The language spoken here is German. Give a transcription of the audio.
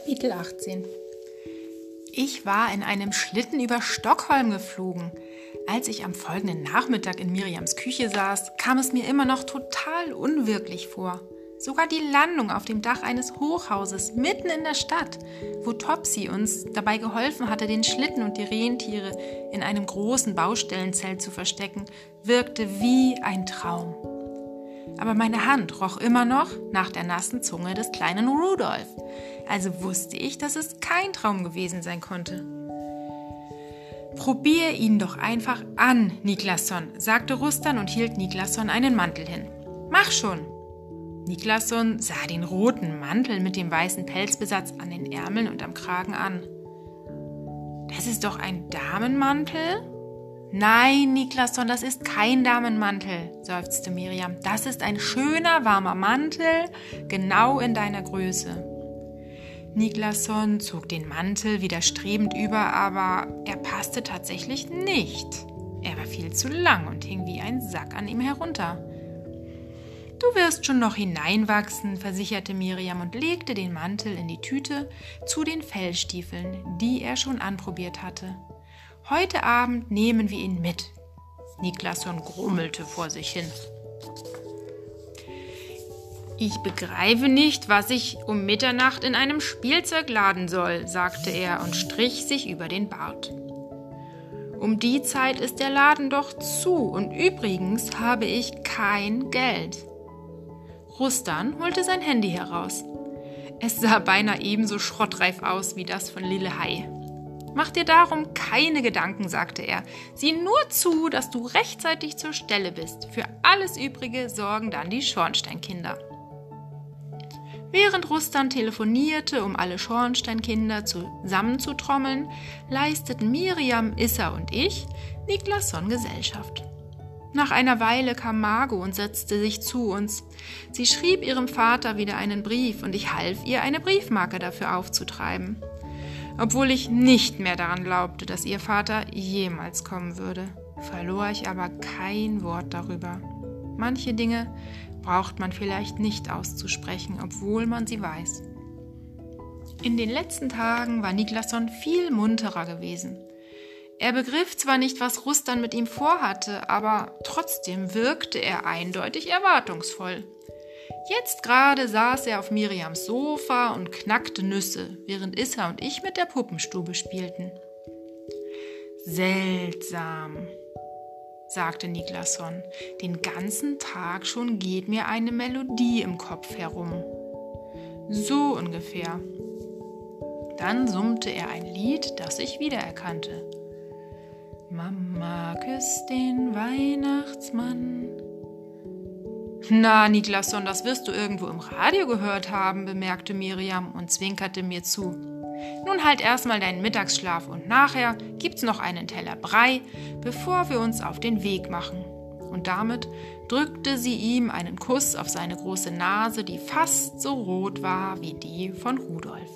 Kapitel 18 Ich war in einem Schlitten über Stockholm geflogen. Als ich am folgenden Nachmittag in Miriams Küche saß, kam es mir immer noch total unwirklich vor. Sogar die Landung auf dem Dach eines Hochhauses mitten in der Stadt, wo Topsy uns dabei geholfen hatte, den Schlitten und die Rentiere in einem großen Baustellenzelt zu verstecken, wirkte wie ein Traum aber meine Hand roch immer noch nach der nassen Zunge des kleinen Rudolf. Also wusste ich, dass es kein Traum gewesen sein konnte. Probier ihn doch einfach an, Niklasson, sagte Rustan und hielt Niklasson einen Mantel hin. Mach schon! Niklasson sah den roten Mantel mit dem weißen Pelzbesatz an den Ärmeln und am Kragen an. Das ist doch ein Damenmantel? Nein, Niklasson, das ist kein Damenmantel, seufzte Miriam. Das ist ein schöner, warmer Mantel, genau in deiner Größe. Niklasson zog den Mantel widerstrebend über, aber er passte tatsächlich nicht. Er war viel zu lang und hing wie ein Sack an ihm herunter. Du wirst schon noch hineinwachsen, versicherte Miriam und legte den Mantel in die Tüte zu den Fellstiefeln, die er schon anprobiert hatte. Heute Abend nehmen wir ihn mit. Niklasson grummelte vor sich hin. Ich begreife nicht, was ich um Mitternacht in einem Spielzeug laden soll, sagte er und strich sich über den Bart. Um die Zeit ist der Laden doch zu und übrigens habe ich kein Geld. Rustan holte sein Handy heraus. Es sah beinahe ebenso schrottreif aus wie das von Lille Hai. Mach dir darum keine Gedanken, sagte er. Sieh nur zu, dass du rechtzeitig zur Stelle bist. Für alles Übrige sorgen dann die Schornsteinkinder. Während Rustan telefonierte, um alle Schornsteinkinder zusammenzutrommeln, leisteten Miriam, Issa und ich Niklasson Gesellschaft. Nach einer Weile kam Margot und setzte sich zu uns. Sie schrieb ihrem Vater wieder einen Brief und ich half ihr, eine Briefmarke dafür aufzutreiben obwohl ich nicht mehr daran glaubte, dass ihr Vater jemals kommen würde, verlor ich aber kein Wort darüber. Manche Dinge braucht man vielleicht nicht auszusprechen, obwohl man sie weiß. In den letzten Tagen war Niklasson viel munterer gewesen. Er begriff zwar nicht, was Rustan mit ihm vorhatte, aber trotzdem wirkte er eindeutig erwartungsvoll. Jetzt gerade saß er auf Miriams Sofa und knackte Nüsse, während Issa und ich mit der Puppenstube spielten. Seltsam, sagte Niklasson. Den ganzen Tag schon geht mir eine Melodie im Kopf herum. So ungefähr. Dann summte er ein Lied, das ich wiedererkannte. Mama küsst den Weihnachtsmann na, Niklasson, das wirst du irgendwo im Radio gehört haben, bemerkte Miriam und zwinkerte mir zu. Nun halt erstmal deinen Mittagsschlaf und nachher gibt's noch einen Teller Brei, bevor wir uns auf den Weg machen. Und damit drückte sie ihm einen Kuss auf seine große Nase, die fast so rot war wie die von Rudolf.